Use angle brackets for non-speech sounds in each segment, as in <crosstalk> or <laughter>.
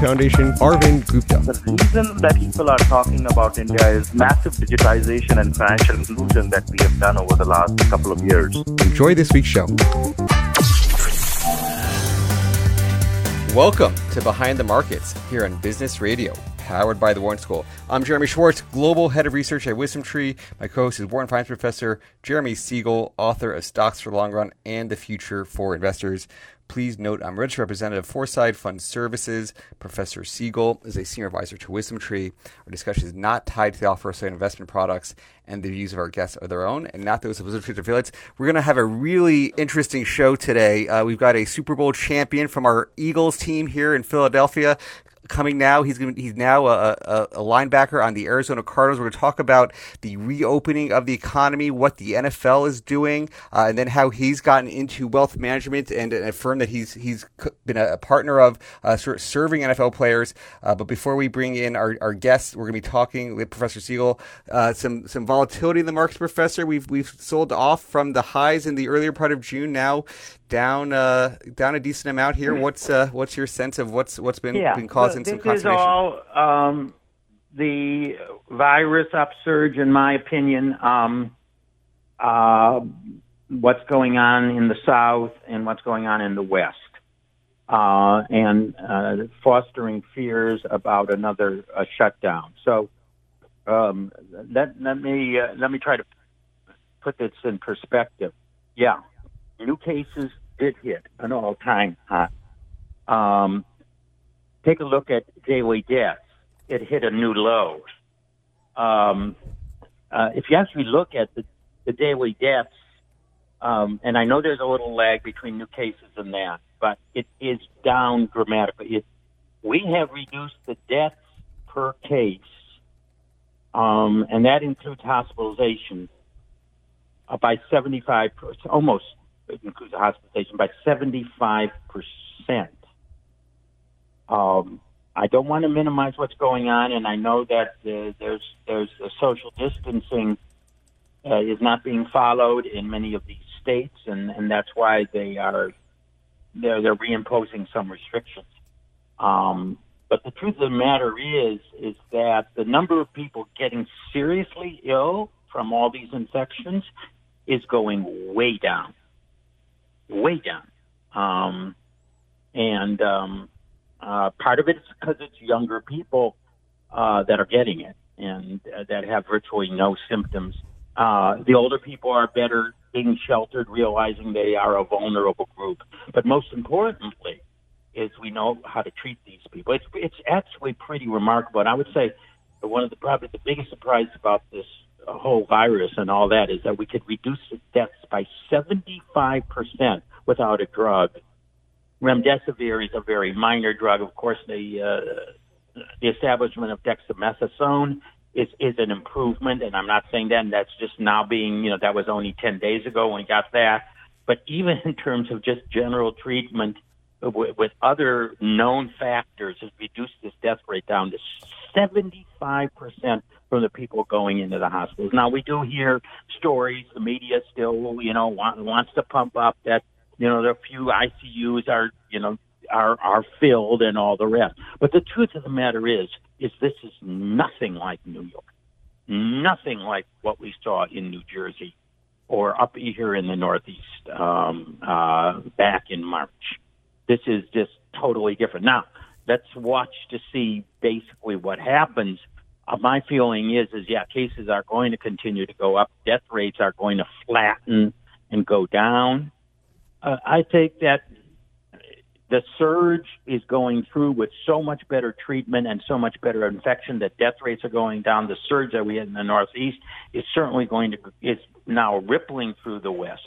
Foundation, Arvind Gupta. The reason that people are talking about India is massive digitization and financial inclusion that we have done over the last couple of years. Enjoy this week's show. Welcome to Behind the Markets here on Business Radio, powered by the Wharton School. I'm Jeremy Schwartz, Global Head of Research at WisdomTree. My co-host is Wharton Finance Professor Jeremy Siegel, author of Stocks for the Long Run and the Future for Investors. Please note I'm registered representative for Foreside Fund Services. Professor Siegel is a senior advisor to WisdomTree. Our discussion is not tied to the offer of investment products, and the views of our guests are their own and not those of WisdomTree's affiliates. We're going to have a really interesting show today. Uh, we've got a Super Bowl champion from our Eagles team here in Philadelphia coming now. He's to, he's now a, a, a, linebacker on the Arizona Cardinals. We're going to talk about the reopening of the economy, what the NFL is doing, uh, and then how he's gotten into wealth management and a firm that he's he's been a, partner of, uh, serving NFL players. Uh, but before we bring in our, our guests, we're going to be talking with Professor Siegel uh, some some volatility in the markets. Professor, we've we've sold off from the highs in the earlier part of June. Now down uh, down a decent amount here. What's uh, what's your sense of what's what's been yeah. been causing well, some consternation? This is all um, the virus upsurge, in my opinion. Um, uh, what's going on in the south and what's going on in the west, uh, and uh, fostering fears about another uh, shutdown. So um, let let me let me try to put this in perspective. Yeah, new cases did hit an all-time high. Um, take a look at daily deaths. It hit a new low. Um, uh, if you actually look at the, the daily deaths, um, and I know there's a little lag between new cases and that, but it is down dramatically. It, we have reduced the deaths per case, um, and that includes hospitalization, uh, by 75%, almost includes the hospitalization by 75 percent. Um, I don't want to minimize what's going on, and I know that uh, there's there's social distancing uh, is not being followed in many of these states, and, and that's why they are they're they're reimposing some restrictions. Um, but the truth of the matter is is that the number of people getting seriously ill from all these infections is going way down way down. Um, and um, uh, part of it is because it's younger people uh, that are getting it and uh, that have virtually no symptoms. Uh, the older people are better being sheltered, realizing they are a vulnerable group. But most importantly, is we know how to treat these people. It's it's actually pretty remarkable. And I would say one of the probably the biggest surprises about this whole virus and all that is that we could reduce the deaths by 75% without a drug. Remdesivir is a very minor drug. Of course, the, uh, the establishment of dexamethasone is, is an improvement, and I'm not saying that, that's just now being, you know, that was only 10 days ago when we got that. But even in terms of just general treatment with, with other known factors, has reduced this death rate down to 75% from the people going into the hospitals. Now we do hear stories. The media still, you know, want, wants to pump up that, you know, there are few ICUs are, you know, are are filled and all the rest. But the truth of the matter is, is this is nothing like New York, nothing like what we saw in New Jersey or up here in the Northeast um, uh, back in March. This is just totally different. Now, let's watch to see basically what happens uh, my feeling is, is yeah, cases are going to continue to go up. Death rates are going to flatten and go down. Uh, I think that the surge is going through with so much better treatment and so much better infection that death rates are going down. The surge that we had in the Northeast is certainly going to is now rippling through the West.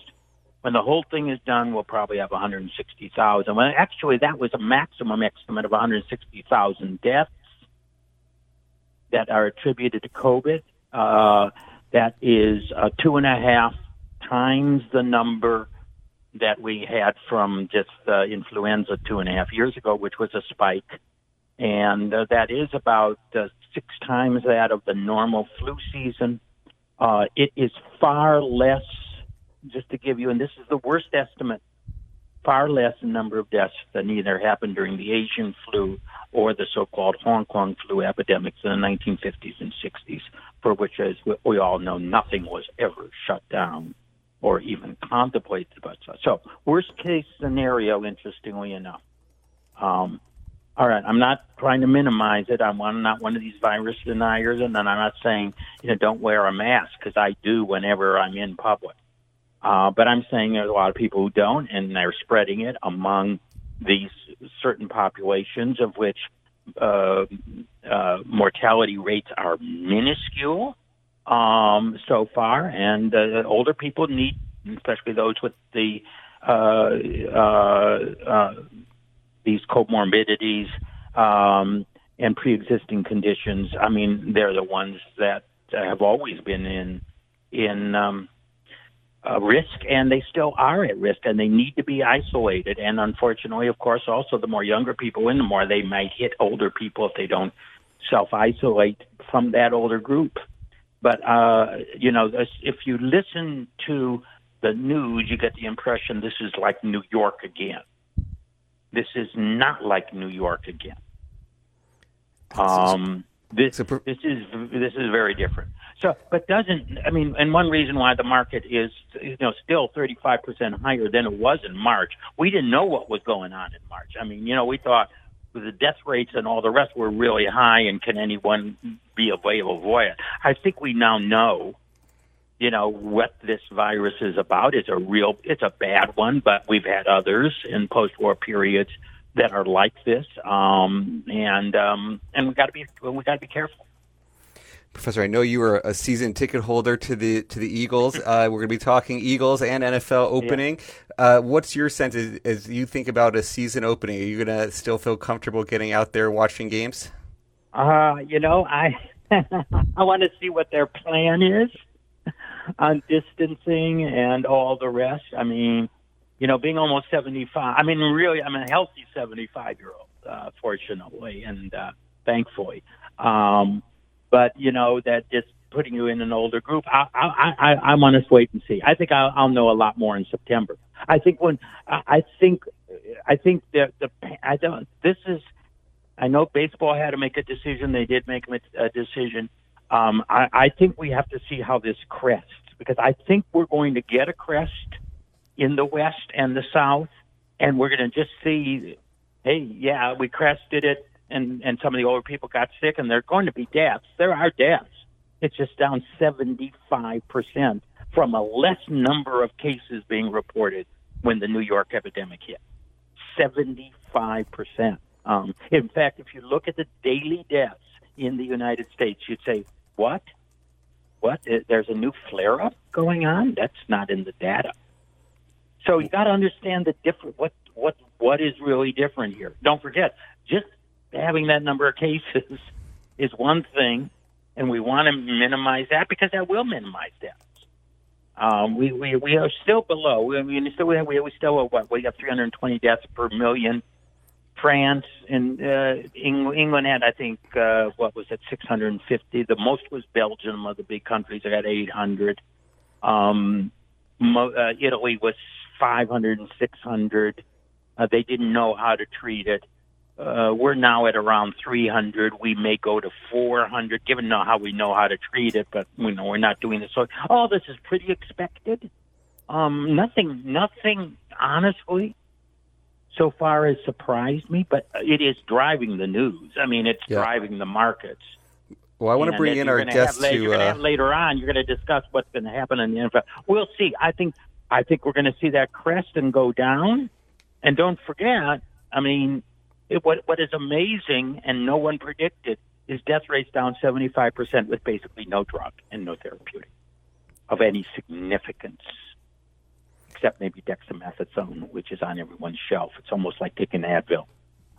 When the whole thing is done, we'll probably have 160,000. Well, actually, that was a maximum estimate of 160,000 deaths that are attributed to COVID. Uh, that is uh, two and a half times the number that we had from just uh, influenza two and a half years ago, which was a spike. And uh, that is about uh, six times that of the normal flu season. Uh, it is far less, just to give you, and this is the worst estimate, far less in number of deaths than either happened during the Asian flu or the so-called Hong Kong flu epidemics in the 1950s and 60s, for which, as we all know, nothing was ever shut down or even contemplated such. So, worst case scenario, interestingly enough. Um, all right, I'm not trying to minimize it. I'm not one of these virus deniers, and I'm not saying you know don't wear a mask because I do whenever I'm in public. Uh, but I'm saying there's a lot of people who don't, and they're spreading it among these certain populations, of which uh, uh, mortality rates are minuscule um, so far, and uh, older people need, especially those with the uh, uh, uh, these comorbidities um, and pre-existing conditions. I mean, they're the ones that have always been in in um, uh, risk, and they still are at risk, and they need to be isolated. And unfortunately, of course, also the more younger people in, the more they might hit older people if they don't self isolate from that older group. But uh, you know, if you listen to the news, you get the impression this is like New York again. This is not like New York again. Um, this this is this is very different. So, but doesn't I mean? And one reason why the market is you know still 35 percent higher than it was in March. We didn't know what was going on in March. I mean, you know, we thought the death rates and all the rest were really high, and can anyone be able to avoid it? I think we now know, you know, what this virus is about. It's a real, it's a bad one, but we've had others in post-war periods that are like this, um, and um, and we got to be we got to be careful. Professor, I know you are a season ticket holder to the to the Eagles. <laughs> Uh, we're going to be talking Eagles and NFL opening. Yeah. Uh, what's your sense as, as, you think about a season opening? Are you going to still feel comfortable getting out there watching games? Uh, you know, I <laughs> I want to see what their plan is on distancing and all the rest. I mean, you know, being almost seventy five. I mean, really, I'm a healthy seventy five year old, uh, fortunately and uh, thankfully. Um, but you know that just putting you in an older group. I I I, I want to wait and see. I think I'll, I'll know a lot more in September. I think when I, I think I think that the I don't. This is. I know baseball had to make a decision. They did make a decision. Um, I, I think we have to see how this crests because I think we're going to get a crest in the West and the South, and we're going to just see, hey, yeah, we crested it and and some of the older people got sick, and they're going to be deaths. There are deaths. It's just down 75 percent from a less number of cases being reported when the New York epidemic hit. 75 percent. Um, in fact, if you look at the daily deaths in the United States, you'd say, "What? What? There's a new flare-up going on? That's not in the data." So you got to understand the different what what what is really different here. Don't forget, just having that number of cases <laughs> is one thing, and we want to minimize that because that will minimize deaths. Um, we, we we are still below. We, we still we, have, we still what we have 320 deaths per million. France and uh, England had I think uh, what was it 650. The most was Belgium of the big countries. They got 800. Um, mo- uh, Italy was 500 and 600. Uh, they didn't know how to treat it. Uh, we're now at around 300. We may go to 400, given how we know how to treat it, but we know we're not doing this. So all this is pretty expected. Um, nothing, nothing, honestly, so far has surprised me, but it is driving the news. I mean, it's yeah. driving the markets. Well, I want to bring in our guest have, to. Uh... later on. You're going to discuss what's going to happen in the NFL. We'll see. I think. I think we're going to see that crest and go down. And don't forget, I mean, it, what what is amazing and no one predicted is death rates down 75% with basically no drug and no therapeutic of any significance, except maybe dexamethasone, which is on everyone's shelf. It's almost like taking Advil.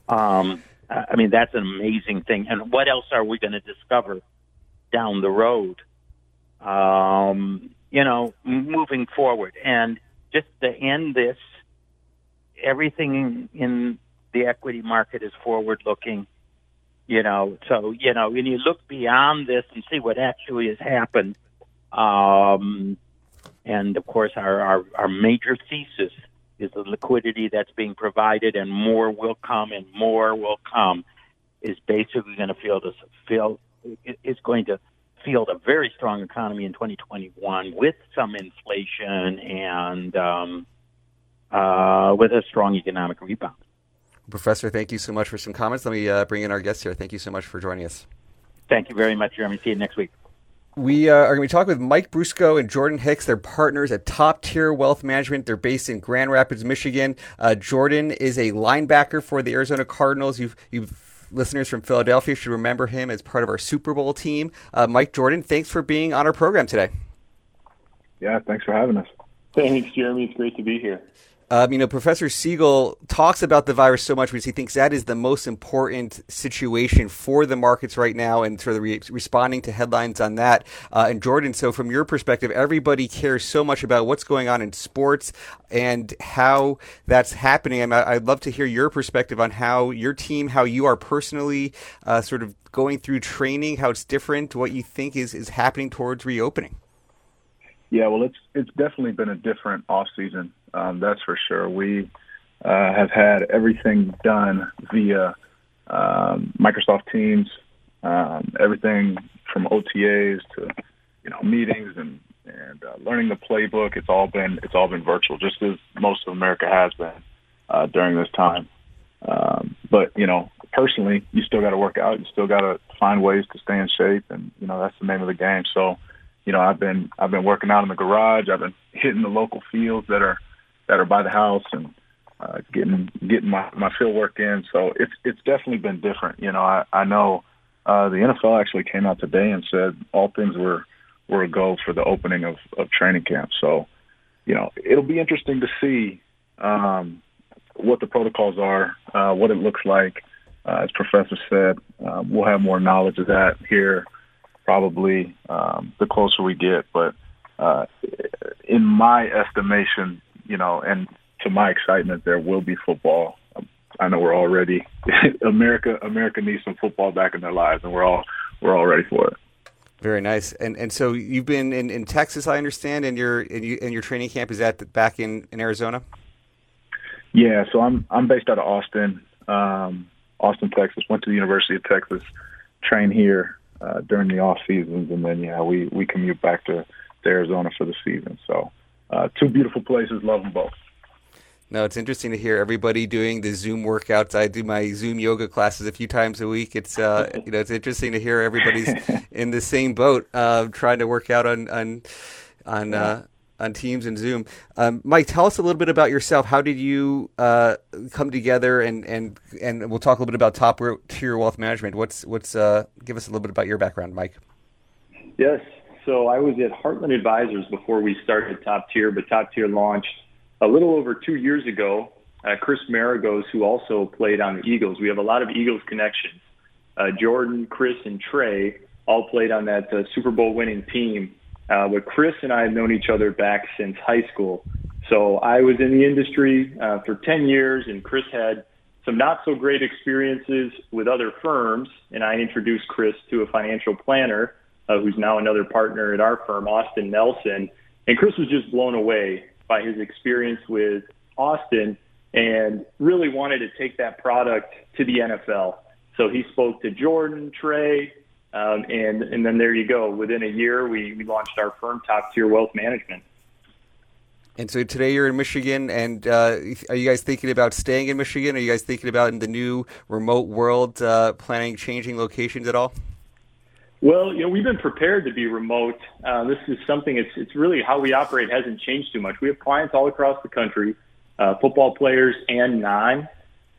Um, I mean, that's an amazing thing. And what else are we going to discover down the road? Um, you know, moving forward. And just to end this, everything in the equity market is forward looking. You know, so you know when you look beyond this and see what actually has happened, um, and of course our, our our major thesis is the liquidity that's being provided, and more will come, and more will come, is basically going to feel this feel is going to field a very strong economy in 2021 with some inflation and um, uh, with a strong economic rebound. Professor, thank you so much for some comments. Let me uh, bring in our guests here. Thank you so much for joining us. Thank you very much, Jeremy. See you next week. We uh, are going to be talking with Mike Brusco and Jordan Hicks. They're partners at Top Tier Wealth Management. They're based in Grand Rapids, Michigan. Uh, Jordan is a linebacker for the Arizona Cardinals. You've, you've listeners from Philadelphia should remember him as part of our Super Bowl team. Uh, Mike Jordan, thanks for being on our program today. Yeah, thanks for having us. Thanks, Jeremy. It's great to be here. Um, you know, Professor Siegel talks about the virus so much because he thinks that is the most important situation for the markets right now and sort of re- responding to headlines on that. Uh, and Jordan, so from your perspective, everybody cares so much about what's going on in sports and how that's happening. And I, would love to hear your perspective on how your team, how you are personally uh, sort of going through training, how it's different, what you think is, is happening towards reopening. Yeah, well, it's it's definitely been a different off season. Um, that's for sure. We uh, have had everything done via um, Microsoft Teams, um, everything from OTAs to you know meetings and and uh, learning the playbook. It's all been it's all been virtual, just as most of America has been uh, during this time. Um, but you know, personally, you still got to work out. You still got to find ways to stay in shape, and you know that's the name of the game. So you know, I've been I've been working out in the garage. I've been hitting the local fields that are that are by the house and uh, getting getting my my field work in. So it's it's definitely been different. You know, I I know uh, the NFL actually came out today and said all things were were a go for the opening of of training camp. So, you know, it'll be interesting to see um, what the protocols are, uh, what it looks like. Uh, as Professor said, uh, we'll have more knowledge of that here probably um, the closer we get. But uh, in my estimation, you know, and to my excitement, there will be football. I know we're all ready. <laughs> America, America needs some football back in their lives, and we're all we're all ready for it. Very nice. And and so you've been in, in Texas, I understand, and your and, you, and your training camp is at back in, in Arizona. Yeah, so I'm I'm based out of Austin, um, Austin, Texas. Went to the University of Texas, trained here, uh, during the off seasons, and then yeah, we we commute back to, to Arizona for the season. So uh, two beautiful places, love them both. No, it's interesting to hear everybody doing the Zoom workouts. I do my Zoom yoga classes a few times a week. It's uh, <laughs> you know it's interesting to hear everybody's in the same boat, uh, trying to work out on on on uh, on Teams and Zoom. Um, Mike, tell us a little bit about yourself. How did you uh, come together, and and and we'll talk a little bit about top tier wealth management. What's what's uh, give us a little bit about your background, Mike. Yes, so I was at Heartland Advisors before we started Top Tier, but Top Tier launched a little over two years ago. Uh, Chris Maragos, who also played on the Eagles, we have a lot of Eagles connections. Uh, Jordan, Chris, and Trey all played on that uh, Super Bowl winning team uh, but Chris and I have known each other back since high school. So I was in the industry uh, for 10 years, and Chris had some not so great experiences with other firms. And I introduced Chris to a financial planner uh, who's now another partner at our firm, Austin Nelson. And Chris was just blown away by his experience with Austin and really wanted to take that product to the NFL. So he spoke to Jordan, Trey, um, and and then there you go. Within a year, we, we launched our firm, Top Tier Wealth Management. And so today you're in Michigan, and uh, are you guys thinking about staying in Michigan? Are you guys thinking about in the new remote world uh, planning changing locations at all? Well, you know, we've been prepared to be remote. Uh, this is something. It's it's really how we operate hasn't changed too much. We have clients all across the country, uh, football players and non.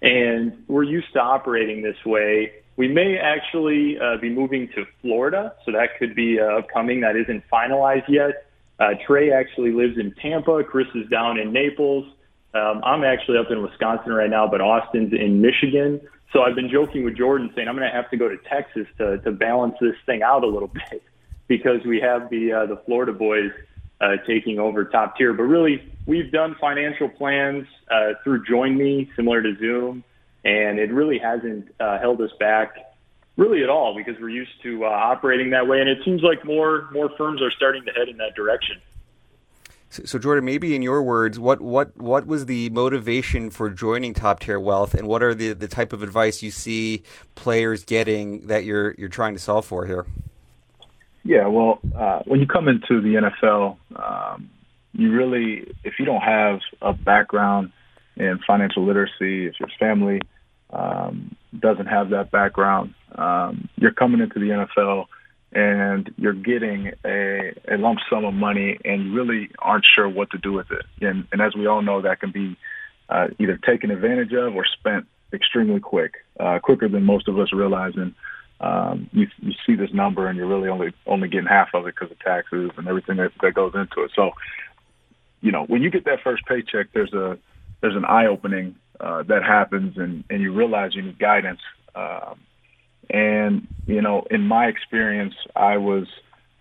and we're used to operating this way. We may actually uh, be moving to Florida, so that could be uh, upcoming. That isn't finalized yet. Uh, Trey actually lives in Tampa. Chris is down in Naples. Um, I'm actually up in Wisconsin right now, but Austin's in Michigan. So I've been joking with Jordan saying I'm going to have to go to Texas to, to balance this thing out a little <laughs> bit because we have the uh, the Florida boys uh, taking over top tier. But really, we've done financial plans uh, through Join Me, similar to Zoom, and it really hasn't uh, held us back really at all because we're used to uh, operating that way. And it seems like more more firms are starting to head in that direction. So, so, Jordan, maybe in your words, what, what, what was the motivation for joining Top Tier Wealth, and what are the, the type of advice you see players getting that you're you're trying to solve for here? Yeah, well, uh, when you come into the NFL, um, you really, if you don't have a background in financial literacy, if your family um, doesn't have that background, um, you're coming into the NFL and you're getting a, a lump sum of money and you really aren't sure what to do with it. And, and as we all know, that can be uh, either taken advantage of or spent extremely quick, uh, quicker than most of us realize. And um, you, you see this number and you're really only only getting half of it because of taxes and everything that, that goes into it. So, you know, when you get that first paycheck, there's a there's an eye opening uh, that happens, and and you realize you need guidance. Um, and you know, in my experience, I was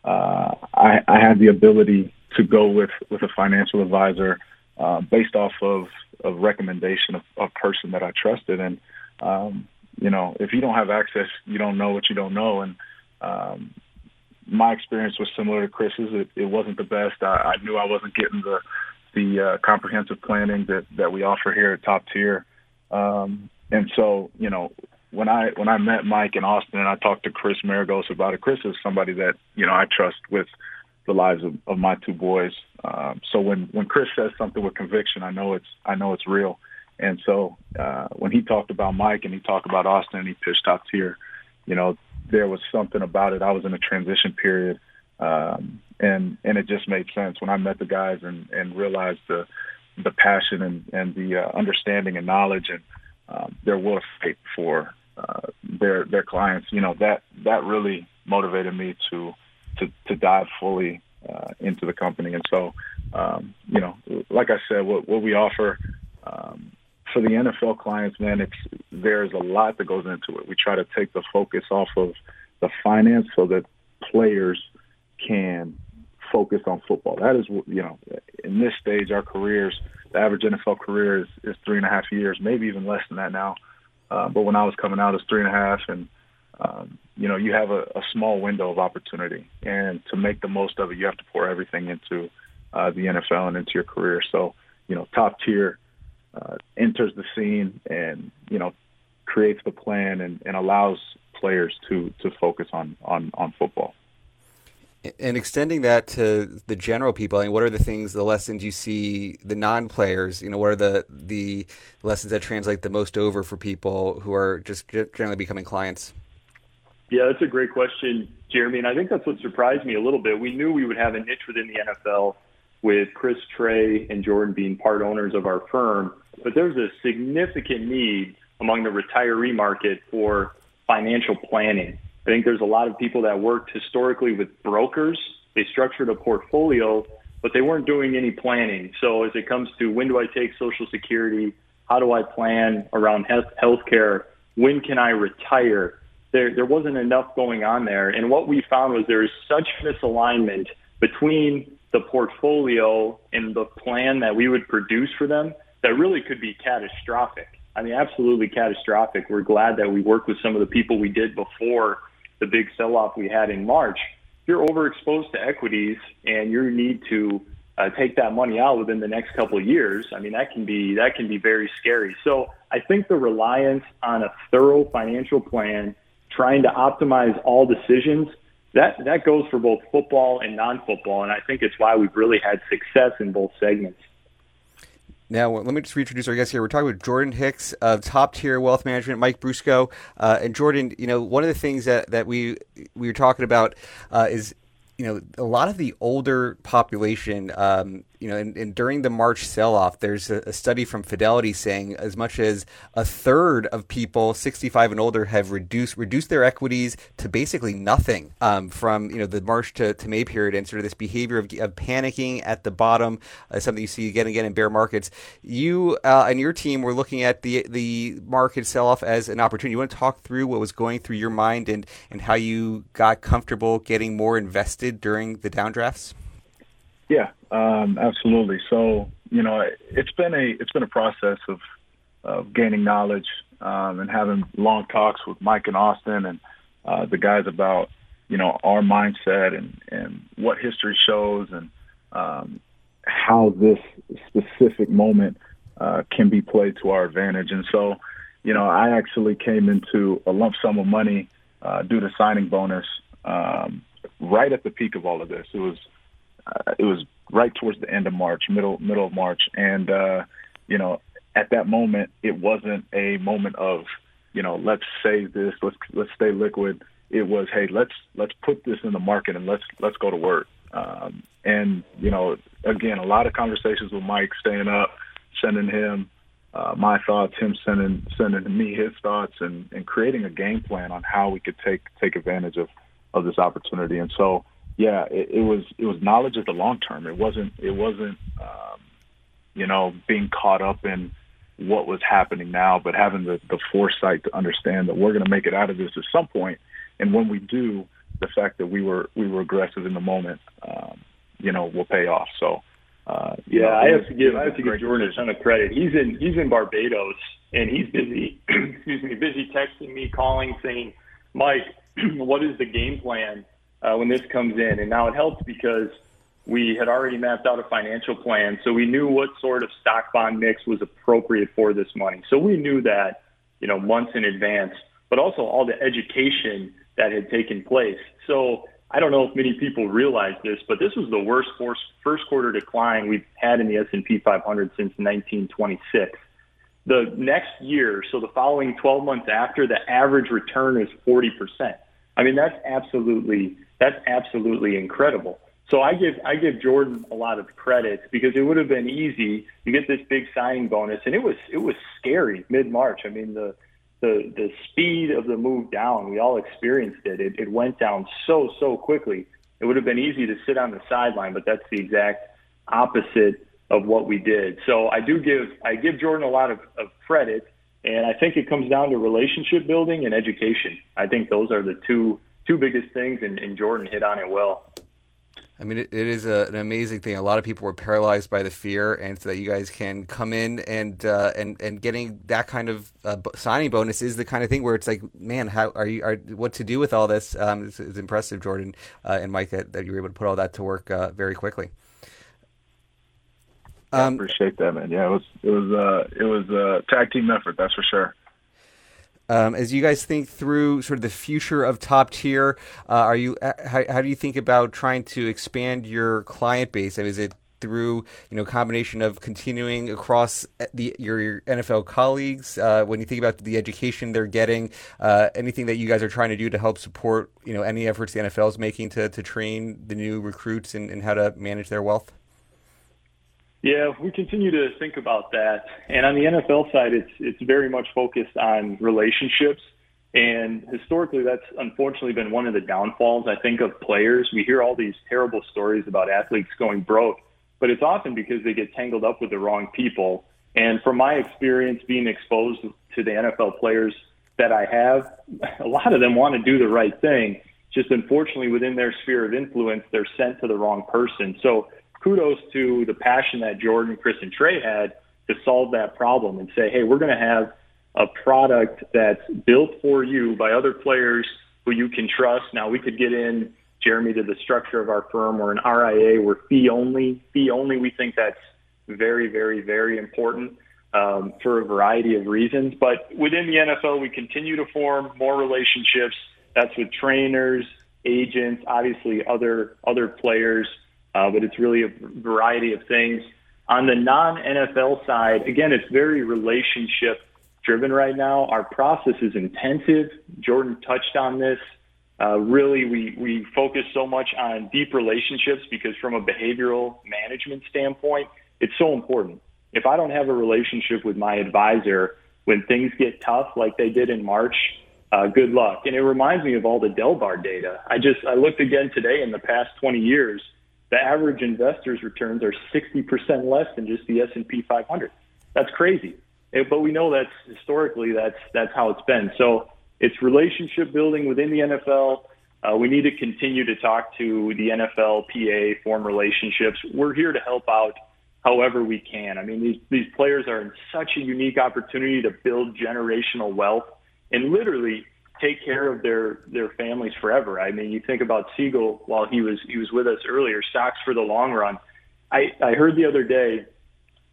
uh, I, I had the ability to go with with a financial advisor uh, based off of of recommendation of a person that I trusted. And um, you know, if you don't have access, you don't know what you don't know. And um, my experience was similar to Chris's. It, it wasn't the best. I, I knew I wasn't getting the the uh, comprehensive planning that that we offer here at Top Tier. Um, and so, you know, when I when I met Mike in Austin and I talked to Chris Maragos about it, Chris is somebody that you know I trust with the lives of, of my two boys. Um, so when when Chris says something with conviction, I know it's I know it's real. And so uh, when he talked about Mike and he talked about Austin and he pitched top tier, you know, there was something about it. I was in a transition period, um, and and it just made sense when I met the guys and and realized the the passion and and the uh, understanding and knowledge and um, their will fight for uh, their their clients. You know that that really motivated me to to to dive fully uh, into the company. And so, um, you know, like I said, what what we offer. Um, for the NFL clients, man, it's there's a lot that goes into it. We try to take the focus off of the finance so that players can focus on football. That is, you know, in this stage, our careers, the average NFL career is, is three and a half years, maybe even less than that now. Uh, but when I was coming out, it's three and a half, and um, you know you have a, a small window of opportunity, and to make the most of it, you have to pour everything into uh, the NFL and into your career. So you know, top tier uh, enters the scene, and you know creates the plan and, and allows players to to focus on on on football. And extending that to the general people, I mean, what are the things, the lessons you see the non-players? You know, what are the the lessons that translate the most over for people who are just generally becoming clients? Yeah, that's a great question, Jeremy. And I think that's what surprised me a little bit. We knew we would have a niche within the NFL with Chris Trey and Jordan being part owners of our firm, but there's a significant need among the retiree market for financial planning. I think there's a lot of people that worked historically with brokers. They structured a portfolio, but they weren't doing any planning. So as it comes to when do I take Social Security, how do I plan around health care, when can I retire? There, there wasn't enough going on there. And what we found was there is such misalignment between the portfolio and the plan that we would produce for them that really could be catastrophic. I mean, absolutely catastrophic. We're glad that we worked with some of the people we did before the big sell-off we had in March, you're overexposed to equities and you need to uh, take that money out within the next couple of years. I mean, that can be that can be very scary. So I think the reliance on a thorough financial plan, trying to optimize all decisions, that that goes for both football and non-football, and I think it's why we've really had success in both segments. Now, let me just reintroduce our guest here. We're talking with Jordan Hicks of Top Tier Wealth Management, Mike Brusco, uh, and Jordan. You know, one of the things that, that we we were talking about uh, is you know a lot of the older population um, you know, and, and during the March sell-off, there's a, a, study from Fidelity saying as much as a third of people 65 and older have reduced reduced their equities to basically nothing um, from you know the March to, to May period, and sort of this behavior of, of panicking at the bottom, uh, something you see again and again in bear markets. You uh, and your team were looking at the the market sell-off as an opportunity. You want to talk through what was going through your mind and and how you got comfortable getting more invested during the downdrafts? Yeah, um, absolutely. So you know, it's been a it's been a process of of gaining knowledge um, and having long talks with Mike and Austin and uh, the guys about you know our mindset and and what history shows and um, how this specific moment uh, can be played to our advantage. And so, you know, I actually came into a lump sum of money uh, due to signing bonus um, right at the peak of all of this. It was uh, it was right towards the end of March, middle middle of March, and uh, you know at that moment it wasn't a moment of you know let's save this, let's let's stay liquid. It was hey let's let's put this in the market and let's let's go to work. Um, and you know again a lot of conversations with Mike, staying up, sending him uh, my thoughts, him sending sending me his thoughts, and, and creating a game plan on how we could take take advantage of of this opportunity. And so, yeah, it, it was it was knowledge of the long term. It wasn't it wasn't um, you know being caught up in what was happening now, but having the, the foresight to understand that we're going to make it out of this at some point, and when we do, the fact that we were we were aggressive in the moment, um, you know, will pay off. So uh, yeah, I have to give I have to give Jordan a ton of credit. He's in he's in Barbados and he's busy. <clears throat> excuse me, busy texting me, calling, saying, "Mike, <clears throat> what is the game plan uh, when this comes in?" And now it helps because we had already mapped out a financial plan, so we knew what sort of stock bond mix was appropriate for this money. So we knew that you know months in advance, but also all the education that had taken place. So I don't know if many people realize this, but this was the worst first quarter decline we've had in the S&P 500 since 1926. The next year, so the following 12 months after, the average return is 40%. I mean, that's absolutely that's absolutely incredible. So I give I give Jordan a lot of credit because it would have been easy. You get this big signing bonus, and it was it was scary mid March. I mean the the the speed of the move down, we all experienced it. it. It went down so so quickly. It would have been easy to sit on the sideline, but that's the exact opposite of what we did. So I do give I give Jordan a lot of, of credit, and I think it comes down to relationship building and education. I think those are the two two biggest things, and, and Jordan hit on it well. I mean, it, it is a, an amazing thing. A lot of people were paralyzed by the fear, and so that you guys can come in and uh, and and getting that kind of uh, signing bonus is the kind of thing where it's like, man, how are you? Are what to do with all this? Um, it's, it's impressive, Jordan uh, and Mike, that, that, you were able to put all that to work uh, very quickly. Um, I appreciate that, man. Yeah, it was it was uh, it was a tag team effort, that's for sure. Um, as you guys think through sort of the future of top tier, uh, are you uh, how, how, do you think about trying to expand your client base? I mean, is it through you know combination of continuing across uh, the your, your NFL colleagues uh, when you think about the education they're getting, uh, anything that you guys are trying to do to help support you know any efforts the NFL is making to to train the new recruits and, and how to manage their wealth? Yeah, we continue to think about that. And on the NFL side, it's it's very much focused on relationships. And historically, that's unfortunately been one of the downfalls, I think, of players. We hear all these terrible stories about athletes going broke, but it's often because they get tangled up with the wrong people. And from my experience being exposed to the NFL players that I have, a lot of them want to do the right thing. Just unfortunately, within their sphere of influence, they're sent to the wrong person. So kudos to the passion that Jordan, Chris, and Trey had to solve that problem and say, hey, we're going to have a product that's built for you by other players who you can trust. Now we could get in Jeremy to the structure of our firm. We're an RIA. We're fee only. Fee only. We think that's very, very, very important um, for a variety of reasons. But within the NFL, we continue to form more relationships. That's with trainers, agents, obviously other other players uh, but it's really a variety of things. On the non-NFL side, again, it's very relationship driven right now. Our process is intensive. Jordan touched on this. Uh, really, we, we focus so much on deep relationships because from a behavioral management standpoint, it's so important. If I don't have a relationship with my advisor when things get tough, like they did in March, uh, good luck. And it reminds me of all the Dalbar data. I just I looked again today. In the past 20 years, the average investor's returns are 60% less than just the S&P 500. That's crazy. But we know that's historically that's that's how it's been. So it's relationship building within the NFL. Uh, we need to continue to talk to the NFL, PA, form relationships. We're here to help out however we can. I mean, these, these players are in such a unique opportunity to build generational wealth and literally take care of their their families forever. I mean, you think about Siegel while he was he was with us earlier, stocks for the long run. I, I heard the other day,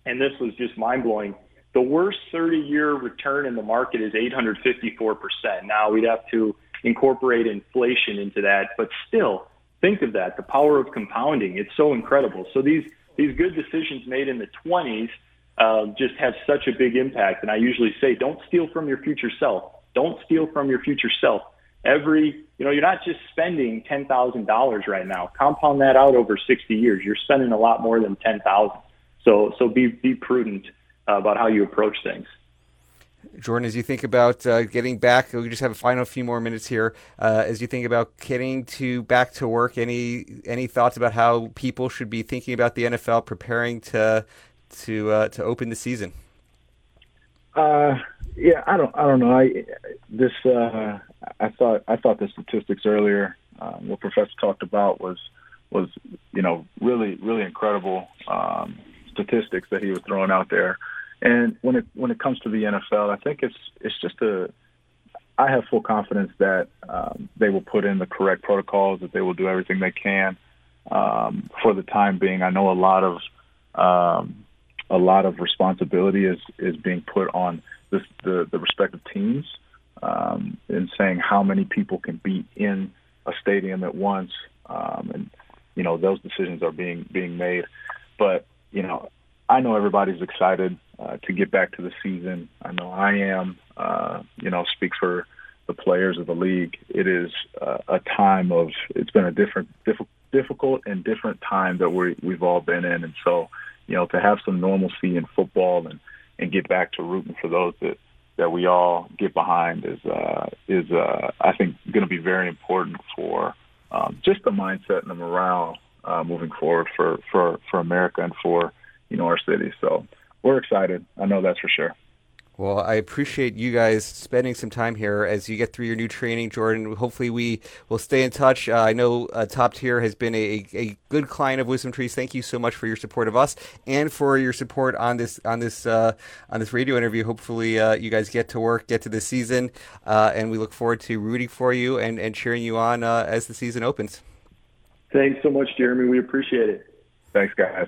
and this was just mind blowing. The worst 30 year return in the market is 854%. Now we'd have to incorporate inflation into that, but still think of that. The power of compounding. It's so incredible. So these, these good decisions made in the 20s uh, just have such a big impact. And I usually say, don't steal from your future self. Don't steal from your future self. Every, you know, you're not just spending $10,000 right now. Compound that out over 60 years. You're spending a lot more than 10,000. So, so be, be prudent uh, about how you approach things. Jordan, as you think about uh, getting back, we just have a final few more minutes here. Uh, as you think about getting to back to work, any any thoughts about how people should be thinking about the NFL preparing to to uh, to open the season? Uh, yeah, I don't, I don't know. I this, uh, I thought, I thought the statistics earlier, um, what Professor talked about was, was, you know, really, really incredible um, statistics that he was throwing out there. And when it when it comes to the NFL, I think it's it's just a. I have full confidence that um, they will put in the correct protocols, that they will do everything they can um, for the time being. I know a lot of um, a lot of responsibility is is being put on the the respective teams um, in saying how many people can be in a stadium at once, um, and you know those decisions are being being made. But you know, I know everybody's excited uh, to get back to the season. I know I am. Uh, you know, speaks for the players of the league. It is uh, a time of. It's been a different, diff- difficult and different time that we we've all been in, and so you know, to have some normalcy in football and and get back to rooting for those that that we all get behind is uh, is uh, I think going to be very important for um, just the mindset and the morale uh, moving forward for for for America and for you know our city. So we're excited. I know that's for sure. Well, I appreciate you guys spending some time here as you get through your new training, Jordan. Hopefully, we will stay in touch. Uh, I know uh, Top Tier has been a, a good client of WisdomTrees. Thank you so much for your support of us and for your support on this on this uh, on this radio interview. Hopefully, uh, you guys get to work, get to the season, uh, and we look forward to rooting for you and, and cheering you on uh, as the season opens. Thanks so much, Jeremy. We appreciate it. Thanks, guys.